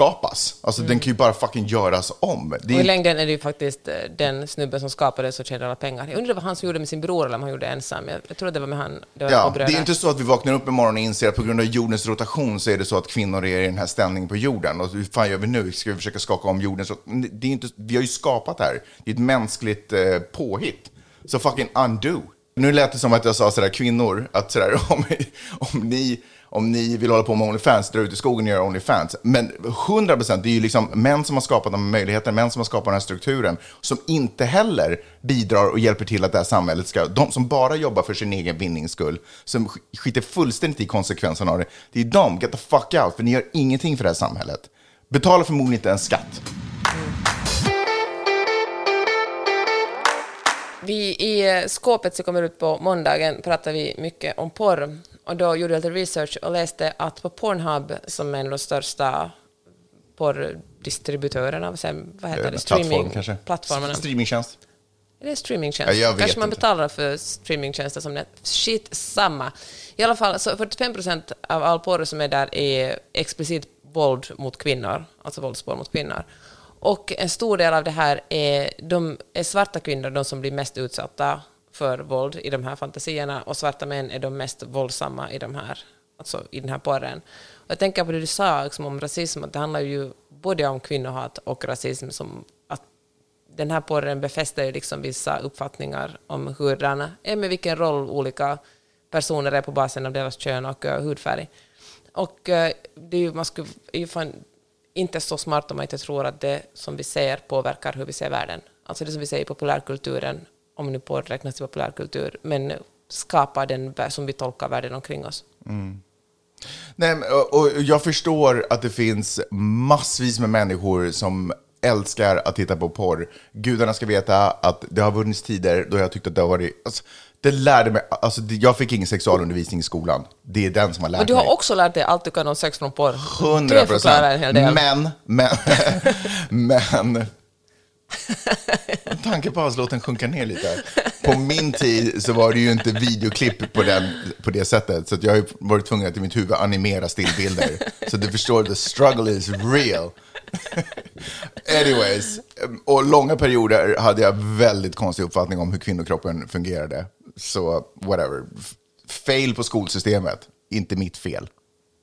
oskapas. Alltså den kan ju bara fucking göras om. Det Och i längden är det ju faktiskt eh, den snubben som skapade som tjänar alla pengar. Jag undrar vad han som gjorde med sin bror eller om han gjorde ensam. Jag, jag tror att det var med han det var Ja, det är inte så att vi vaknar upp imorgon och inser att på grund av jordens rotation så är det så att kvinnor är i den här ställningen på jorden. Och hur fan gör vi nu? Ska vi försöka skaka om jorden? Så, det är inte, vi har ju skapat det här. Det är ett mänskligt eh, påhitt. Så fucking undo. Nu lät det som att jag sa sådär kvinnor, att sådär, om, om, ni, om ni vill hålla på med Onlyfans, dra ut i skogen och göra Onlyfans. Men 100 procent, det är ju liksom män som har skapat de möjligheterna, män som har skapat den här strukturen, som inte heller bidrar och hjälper till att det här samhället ska, de som bara jobbar för sin egen vinnings skull, som skiter fullständigt i konsekvenserna av det, det är de, get the fuck out, för ni gör ingenting för det här samhället. Betala förmodligen inte en skatt. Vi i skåpet som kommer ut på måndagen pratar vi mycket om porr. Och då gjorde jag lite research och läste att på Pornhub, som är en av de största porrdistributörerna, vad heter det? Plattform kanske? Plattformarna. Streamingtjänst. Är det streamingtjänst? Ja, Kanske man inte. betalar för streamingtjänster som det. Shit, samma. I alla fall, så 45 procent av all porr som är där är explicit våld mot kvinnor, alltså våldsporr mot kvinnor. Och en stor del av det här är, de är svarta kvinnor, de som blir mest utsatta för våld i de här fantasierna, och svarta män är de mest våldsamma i, de här, alltså i den här porren. Och jag tänker på det du sa liksom, om rasism, att det handlar ju både om kvinnohat och rasism, som att den här porren befäster ju liksom vissa uppfattningar om hur den är med vilken roll olika personer är på basen av deras kön och eh, hudfärg. Och eh, det är ju, man skulle, är ju fan inte så smart om man inte tror att det som vi ser påverkar hur vi ser världen. Alltså det som vi ser i populärkulturen, om nu porr räknas till populärkultur, men skapar den som vi tolkar världen omkring oss. Nej, men, och, jag förstår att det finns massvis med människor som älskar att titta på porr. Gudarna ska veta att det har vunnits tider då jag tyckte att det har varit... Alltså, det lärde mig... Alltså, jag fick ingen sexualundervisning i skolan. Det är den som har lärt Men du mig. har också lärt dig allt du kan om sex från porr. 100 Det förklarar en hel del. Men, men, men... Med tanke på att låten sjunka ner lite. På min tid så var det ju inte videoklipp på, den, på det sättet. Så att jag har varit tvungen att i mitt huvud animera stillbilder. Så du förstår, the struggle is real. Anyways, och långa perioder hade jag väldigt konstig uppfattning om hur kvinnokroppen fungerade. Så whatever. Fail på skolsystemet, inte mitt fel.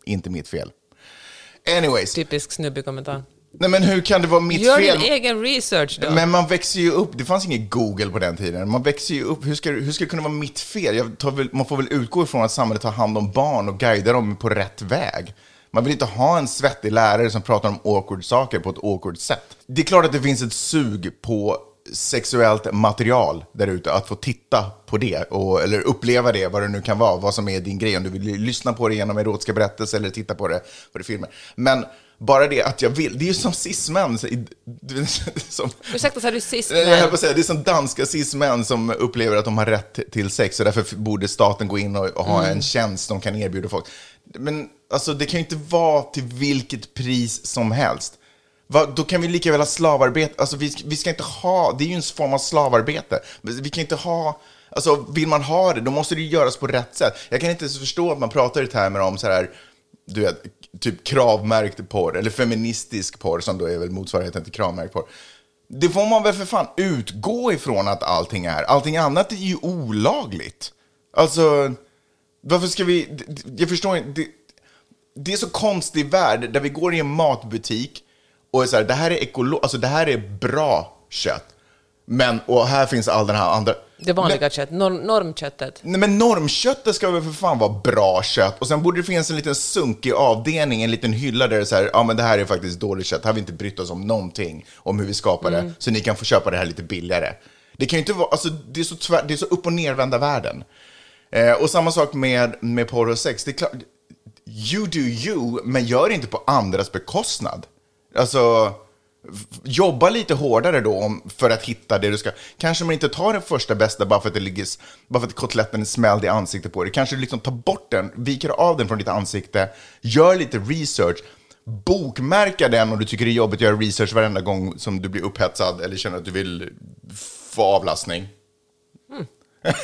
Inte mitt fel. Anyways, Typisk snubbig kommentar nej men hur kan det vara mitt Gör fel? din egen research då. Men man växer ju upp, det fanns inget Google på den tiden. Man växer ju upp, hur ska, hur ska det kunna vara mitt fel? Jag tar väl, man får väl utgå ifrån att samhället tar hand om barn och guidar dem på rätt väg. Man vill inte ha en svettig lärare som pratar om awkward saker på ett awkward sätt. Det är klart att det finns ett sug på sexuellt material där ute, att få titta på det, och, eller uppleva det, vad det nu kan vara, vad som är din grej, om du vill lyssna på det genom erotiska berättelser eller titta på det på det filmer. Men bara det att jag vill, det är ju som cis-män, som, Ursäkta, sa du sist? jag höll på att säga, det är som danska cis-män som upplever att de har rätt till sex och därför borde staten gå in och, och ha en tjänst de kan erbjuda folk. Men alltså, det kan ju inte vara till vilket pris som helst. Va, då kan vi lika väl ha slavarbete. Alltså, vi, vi ska inte ha, det är ju en form av slavarbete. Vi kan inte ha, alltså vill man ha det, då måste det ju göras på rätt sätt. Jag kan inte ens förstå att man pratar i termer om så här, du vet, typ kravmärkt porr, eller feministisk porr som då är väl motsvarigheten till kravmärkt porr. Det får man väl för fan utgå ifrån att allting är. Allting annat är ju olagligt. Alltså, varför ska vi... Jag förstår inte. Det, det är så konstig värld där vi går i en matbutik och är så här, det här är ekolo- alltså det här är bra kött. Men, och här finns all den här andra... Det vanliga kött, norm, normköttet. Nej, men normköttet ska väl för fan vara bra kött. Och sen borde det finnas en liten sunkig avdelning, en liten hylla där det är så här, ja men det här är faktiskt dåligt kött. Här har vi inte brytt oss om någonting om hur vi skapar det. Så ni kan få köpa det här lite billigare. Det kan ju inte vara, alltså det är så, tvär, det är så upp och nervända världen. Eh, och samma sak med, med porr och sex. Det är klart, you do you, men gör inte på andras bekostnad. Alltså, jobba lite hårdare då om, för att hitta det du ska. Kanske man inte tar den första bästa bara för att, det ligger, bara för att kotletten är smälld i ansiktet på dig. Kanske du liksom tar bort den, viker av den från ditt ansikte, gör lite research, bokmärka den om du tycker det är jobbigt att göra research varenda gång som du blir upphetsad eller känner att du vill få avlastning.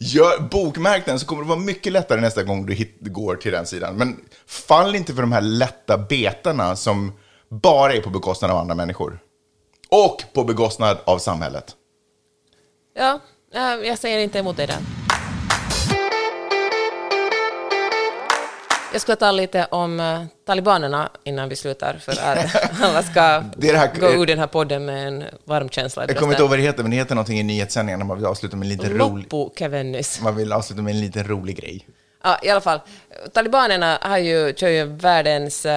Gör, bokmärk den så kommer det vara mycket lättare nästa gång du hit, går till den sidan. Men fall inte för de här lätta betena som bara är på bekostnad av andra människor. Och på bekostnad av samhället. Ja, eh, jag säger inte emot dig där. Jag skulle ta lite om eh, talibanerna innan vi slutar, för att alla ska Det det här- gå ur den här podden med en varm känsla Jag kommer inte ihåg vad det heter, men det heter någonting i nyhetssändningarna när man vill avsluta med en liten rolig... Man vill avsluta med en liten rolig grej. Ja, i alla fall. Talibanerna har ju, kör ju världens uh,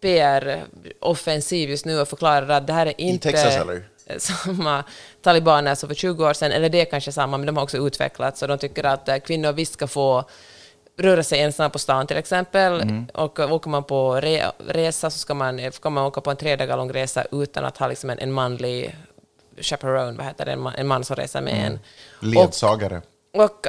PR-offensiv just nu och förklarar att det här är inte Texas, eller? samma talibaner som för 20 år sedan, eller det är kanske samma, men de har också utvecklats och de tycker att uh, kvinnor visst ska få röra sig ensamma på stan till exempel. Mm. Och uh, åker man på re resa så ska man, ska man åka på en tre dagar lång resa utan att ha liksom en, en manlig chaperone, vad heter det, en man, en man som reser med en. Och, Ledsagare. och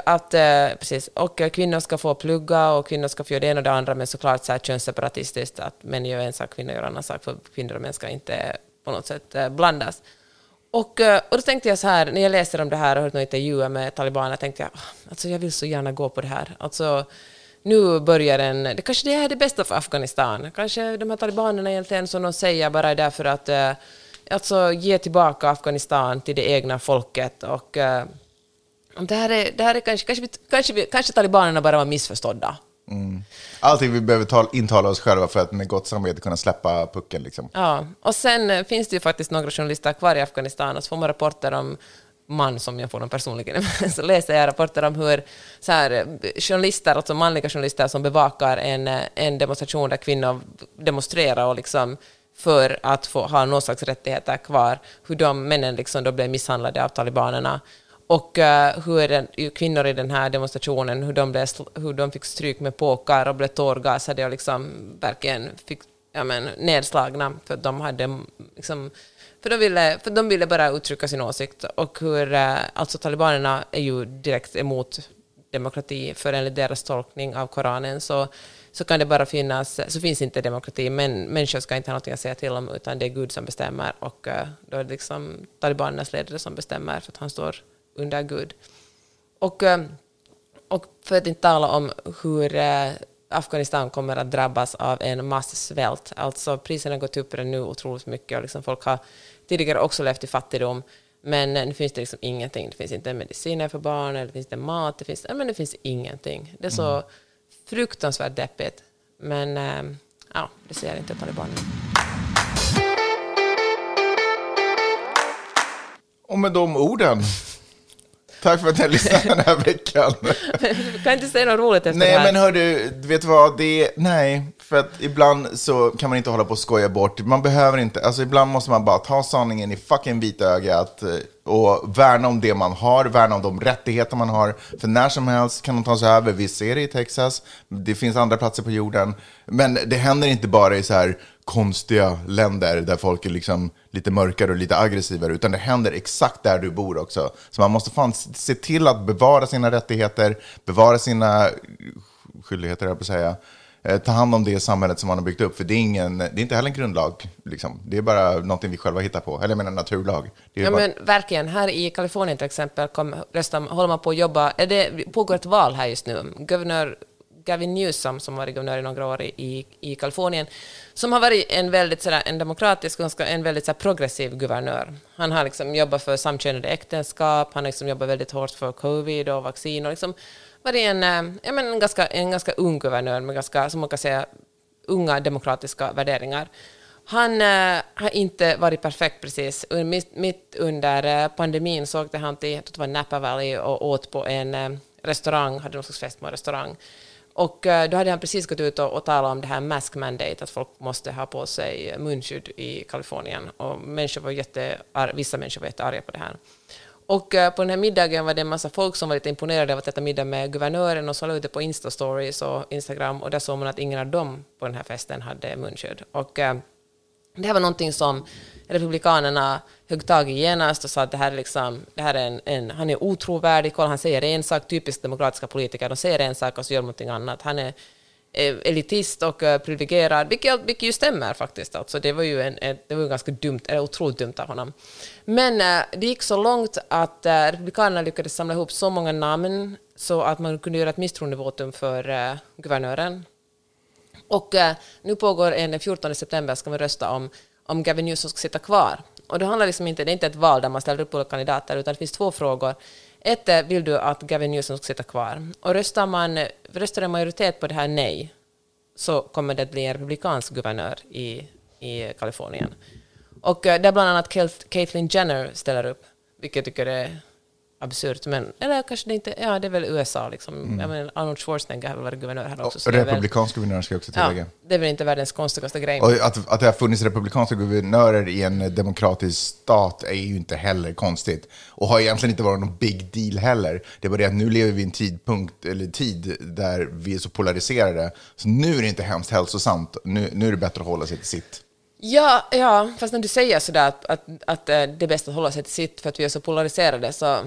att, eh, precis, och kvinnor ska få plugga och kvinnor ska få göra det ena och det andra, men såklart så här könsseparatistiskt, att män gör en sak, kvinnor gör en annan sak, för kvinnor och män ska inte på något sätt eh, blandas. Och, eh, och då tänkte jag så här, när jag läste om det här och hörde några intervjuer med talibanerna, tänkte jag, alltså jag vill så gärna gå på det här. Alltså, nu börjar en... Det kanske det är det bästa för Afghanistan. Kanske de här talibanerna egentligen, som de säger, bara är där för att eh, alltså, ge tillbaka Afghanistan till det egna folket. Och, eh, det här är, det här är kanske, kanske, kanske, kanske talibanerna bara var missförstådda. Allting vi behöver tal- intala oss själva för att med gott samvete kunna släppa pucken. Liksom. Ja, och sen eh, finns det ju faktiskt några journalister kvar i Afghanistan och så får man rapporter om man som jag får dem personligen, så läser jag rapporter om hur så här, eh, journalister, alltså manliga journalister som bevakar en, eh, en demonstration där kvinnor demonstrerar och liksom för att få ha någon slags rättigheter kvar, hur de männen liksom då blev misshandlade av talibanerna. Och uh, hur den, kvinnor i den här demonstrationen, hur de, blev, hur de fick stryk med påkar och blev tårgasade och liksom verkligen fick ja, men, nedslagna för att de hade liksom, för de, ville, för de ville bara uttrycka sin åsikt. Och hur, eh, alltså talibanerna är ju direkt emot demokrati, för enligt deras tolkning av Koranen så, så kan det bara finnas, så finns inte demokrati, men människor ska inte ha något att säga till om, utan det är Gud som bestämmer, och eh, då är det liksom talibanernas ledare som bestämmer, för att han står under Gud. Och, eh, och för att inte tala om hur eh, Afghanistan kommer att drabbas av en massvält. Alltså priserna har gått upp redan nu otroligt mycket och liksom folk har tidigare också levt i fattigdom. Men eh, nu finns det liksom ingenting. Det finns inte mediciner för barn, det finns inte mat, det finns, men det finns ingenting. Det är så fruktansvärt deppigt. Men ja, det ser inte talibanerna. Och med de orden, tack för att ni har lyssnat den här veckan. Du kan inte säga något roligt efter det Nej, här. men hör du, vet du vad? Det är, nej, för att ibland så kan man inte hålla på och skoja bort. Man behöver inte, alltså ibland måste man bara ta sanningen i fucking vitögat eh, och värna om det man har, värna om de rättigheter man har. För när som helst kan de ta sig över. Vi ser det i Texas, det finns andra platser på jorden. Men det händer inte bara i så här konstiga länder där folk är liksom lite mörkare och lite aggressivare, utan det händer exakt där du bor också. Så man måste fan se till att bevara sina rättigheter, bevara sina skyldigheter, jag på att säga. Eh, ta hand om det samhället som man har byggt upp, för det är, ingen, det är inte heller en grundlag. Liksom. Det är bara någonting vi själva hittar på, eller jag menar naturlag. Ja, bara, men verkligen. Här i Kalifornien till exempel kom, röstar, håller man på att jobba... Är det pågår ett val här just nu. Guvernör Gavin Newsom, som varit guvernör i några år i, i Kalifornien, som har varit en väldigt sådär, en demokratisk, ganska, en väldigt sådär, progressiv guvernör. Han har liksom jobbat för samkönade äktenskap, han har liksom jobbat väldigt hårt för covid och vaccin och liksom varit en, eh, ja, men en, ganska, en ganska ung guvernör med ganska, som man kan säga, unga demokratiska värderingar. Han äh, har inte varit perfekt precis. Un- Mitt, mitt under äh, pandemin så åkte han till jag tror det var Napa Valley och åt på en äh, restaurang, hade någon slags fest på en restaurang. Och eh, då hade han precis gått ut och, och talat om det här mask mandate, att folk måste ha på sig munskydd i Kalifornien. Och människor var jättear, vissa människor var jättearga på det här. Och eh, på den här middagen var det en massa folk som var lite imponerade av att äta middag med guvernören och så la ut det på Insta-stories och Instagram och där såg man att ingen av dem på den här festen hade munskydd. Och eh, det här var någonting som Republikanerna högg tag i genast och sa att det här är, liksom, det här är en, en, han är otrovärdig, kolla han säger en sak, typiskt demokratiska politiker, de säger en sak och så gör de någonting annat. Han är eh, elitist och eh, privilegierad, vilket, vilket ju stämmer faktiskt. Alltså, det var ju en, det var ganska dumt, eller otroligt dumt av honom. Men eh, det gick så långt att Republikanerna lyckades samla ihop så många namn så att man kunde göra ett misstroendevotum för guvernören. Och eh, nu pågår en den 14 september ska man rösta om, om Gavin Newsom ska sitta kvar. Och det handlar liksom inte, det är inte ett val där man ställer upp olika kandidater, utan det finns två frågor. Ett är, vill du att Gavin Newsom ska sitta kvar? Och röstar, man, röstar en majoritet på det här nej, så kommer det att bli en republikansk guvernör i, i Kalifornien. Och eh, där bland annat Caitlyn Jenner ställer upp, vilket jag tycker är absurt. Men, eller kanske det inte, ja det är väl USA liksom. Mm. Jag menar, Arnold Schwarzenegger har väl varit guvernör här också. Och väl- republikansk guvernör ska jag också Ja, tillägga. det är väl inte världens konstigaste grej. Och att, att det har funnits republikanska guvernörer i en demokratisk stat är ju inte heller konstigt. Och har egentligen inte varit någon big deal heller. Det är bara det att nu lever vi i en tidpunkt, eller tid där vi är så polariserade. Så nu är det inte hemskt hälsosamt. Nu, nu är det bättre att hålla sig till sitt. Ja, ja, fast när du säger sådär att, att, att eh, det är bäst att hålla sig till sitt för att vi är så polariserade så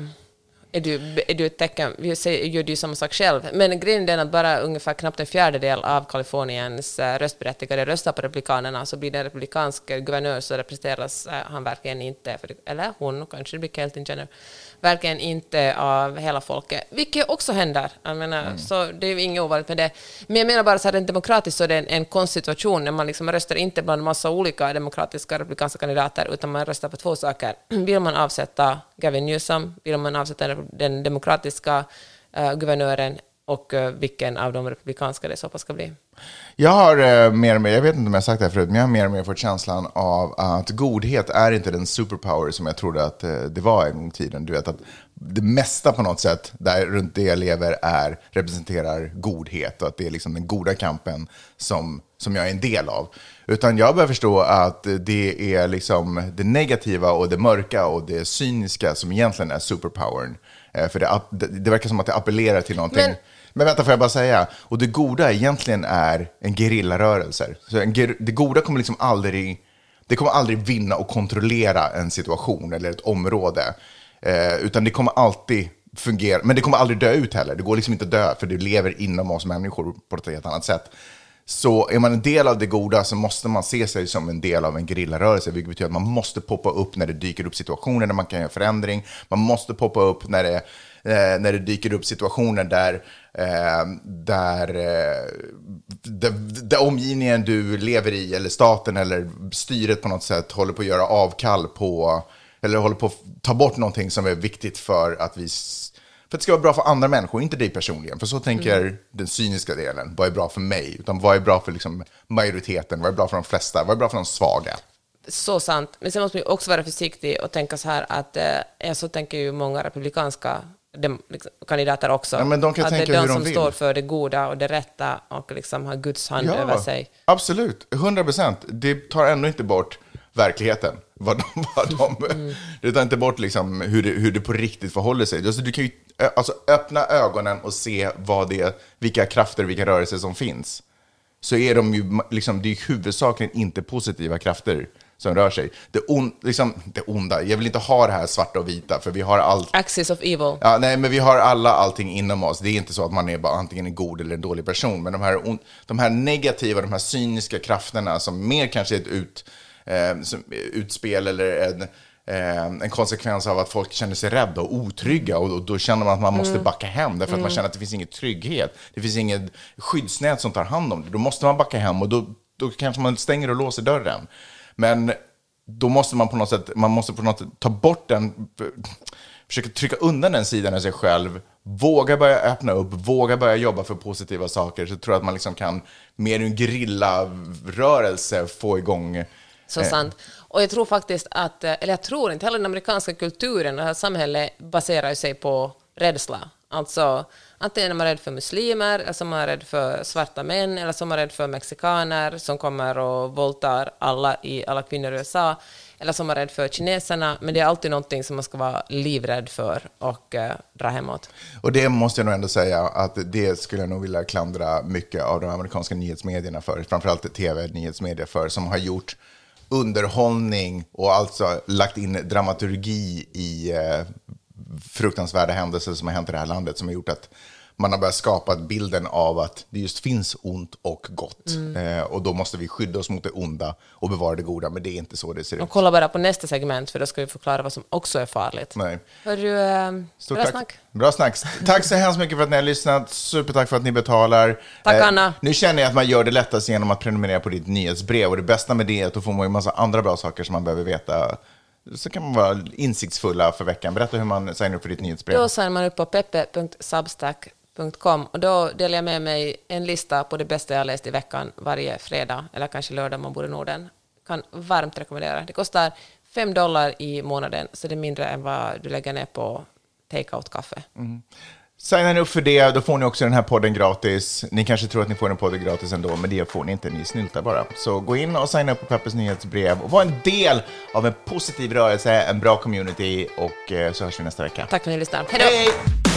är du, är du ett tecken, vi gör du ju samma sak själv. Men grejen är att bara ungefär knappt en fjärdedel av Kaliforniens eh, röstberättigade röstar på Republikanerna, så blir det en republikansk guvernör så representeras eh, han verkligen inte, för, eller hon, kanske det blir Kelton Jenner, verkligen inte av hela folket, vilket också händer. Jag menar, så det är ju inget ovanligt med det. Men jag menar bara så här, rent demokratiskt så är det en, en konstig situation när man liksom röstar inte bland massa olika demokratiska republikanska kandidater, utan man röstar på två saker. Vill man avsätta Gavin Newsom, vill man avsätta den, demokratiska eh, guvernören och eh, vilken av de republikanska det så fall ska bli. Jag har eh, mer och mer, jag vet inte om jag har sagt det här förut, men jag har mer och mer fått känslan av att godhet är inte den superpower som jag trodde att eh, det var en gång i tiden. Du vet att det mesta på något sätt, där runt det jag lever, är, representerar godhet och att det är liksom den goda kampen som, som jag är en del av. Utan jag börjar förstå att det är liksom det negativa och det mörka och det cyniska som egentligen är superpowern. För det, det verkar som att det appellerar till någonting. Men- men vänta, får jag bara säga. Och det goda egentligen är en gerillarörelse. Så en ger, det goda kommer liksom aldrig, det kommer aldrig vinna och kontrollera en situation eller ett område. Eh, utan det kommer alltid fungera, men det kommer aldrig dö ut heller. Det går liksom inte att dö, för det lever inom oss människor på ett helt annat sätt. Så är man en del av det goda så måste man se sig som en del av en gerillarörelse, vilket betyder att man måste poppa upp när det dyker upp situationer där man kan göra förändring. Man måste poppa upp när det, eh, när det dyker upp situationer där, där, eh, där, där omgivningen du lever i, eller staten eller styret på något sätt håller på att göra avkall på, eller håller på att ta bort någonting som är viktigt för att vi för att det ska vara bra för andra människor, inte dig personligen. För så tänker den cyniska delen. Vad är bra för mig? Utan vad är bra för liksom majoriteten? Vad är bra för de flesta? Vad är bra för de svaga? Så sant. Men sen måste man ju också vara försiktig och tänka så här att, eh, så tänker ju många republikanska dem, liksom, kandidater också. Ja, men de kan att det tänka är de de som vill. står för det goda och det rätta och liksom har Guds hand över sig. absolut. 100 procent. Det tar ändå inte bort verkligheten. Vad de, vad de, Mm. Det tar inte bort liksom hur, det, hur det på riktigt förhåller sig. Alltså, du kan ju alltså, öppna ögonen och se vad det är, vilka krafter, vilka rörelser som finns. Så är de ju liksom, det är huvudsakligen inte positiva krafter som rör sig. Det, on, liksom, det onda, jag vill inte ha det här svarta och vita, för vi har allt Axis of evil. Ja, nej, men vi har alla allting inom oss. Det är inte så att man är bara antingen en god eller en dålig person. Men de här, on- de här negativa, de här cyniska krafterna som mer kanske är ett ut, eh, utspel eller en, eh, en konsekvens av att folk känner sig rädda och otrygga. Och, och då känner man att man måste backa hem därför att man känner att det finns ingen trygghet. Det finns inget skyddsnät som tar hand om det. Då måste man backa hem och då, då kanske man stänger och låser dörren. Men då måste man på något sätt, man måste på något sätt ta bort den, försöka trycka undan den sidan av sig själv, våga börja öppna upp, våga börja jobba för positiva saker, så tror jag att man liksom kan, mer än gerilla-rörelse, få igång Så Eh. sant. Och jag tror faktiskt att, eh, eller jag tror inte, hela den amerikanska kulturen och det här samhället baserar sig på rädsla. Alltså, antingen är man rädd för muslimer, eller så är man rädd för svarta män, eller så är man rädd för mexikaner som kommer och våldtar alla, i, alla kvinnor i USA, eller så är man rädd för kineserna, men det är alltid någonting som man ska vara livrädd för och eh, dra hemåt. Och det måste jag nog ändå säga att det skulle jag nog vilja klandra mycket av de amerikanska nyhetsmedierna för, framförallt tv-nyhetsmedier för, som har gjort underhållning och alltså lagt in dramaturgi i eh, fruktansvärda händelser som har hänt i det här landet som har gjort att man har börjat skapa bilden av att det just finns ont och gott. Eh, och då måste vi skydda oss mot det onda och bevara det goda, men det är inte så det ser ut. Och kolla bara på nästa segment, för då ska vi förklara vad som också är farligt. Nej. Hörru, eh, Stort bra tack. snack. Bra snack. Tack så hemskt mycket för att ni har lyssnat. Supertack för att ni betalar. Tack, Eh, Anna. Nu känner jag att man gör det lättast genom att prenumerera på ditt nyhetsbrev. Och det bästa med det är att då får man ju massa andra bra saker som man behöver veta. Så kan man vara insiktsfulla för veckan. Berätta hur man signar upp för ditt nyhetsbrev. Då signar man upp på peppe.substack.com och då delar jag med mig en lista på det bästa jag läst i veckan varje fredag, eller kanske lördag om man bor i Norden. Kan varmt rekommendera. Det kostar 5 dollar i månaden, så det är mindre än vad du lägger ner på take-out-kaffe. Signa upp för det, då får ni också den här podden gratis. Ni kanske tror att ni får den podden gratis ändå, men det får ni inte, ni snyltar bara. Så gå in och signa upp på Peppers nyhetsbrev och var en del av en positiv rörelse, en bra community och eh, så hörs vi nästa vecka. Tack för att ni lyssnar. Hej då! Hej!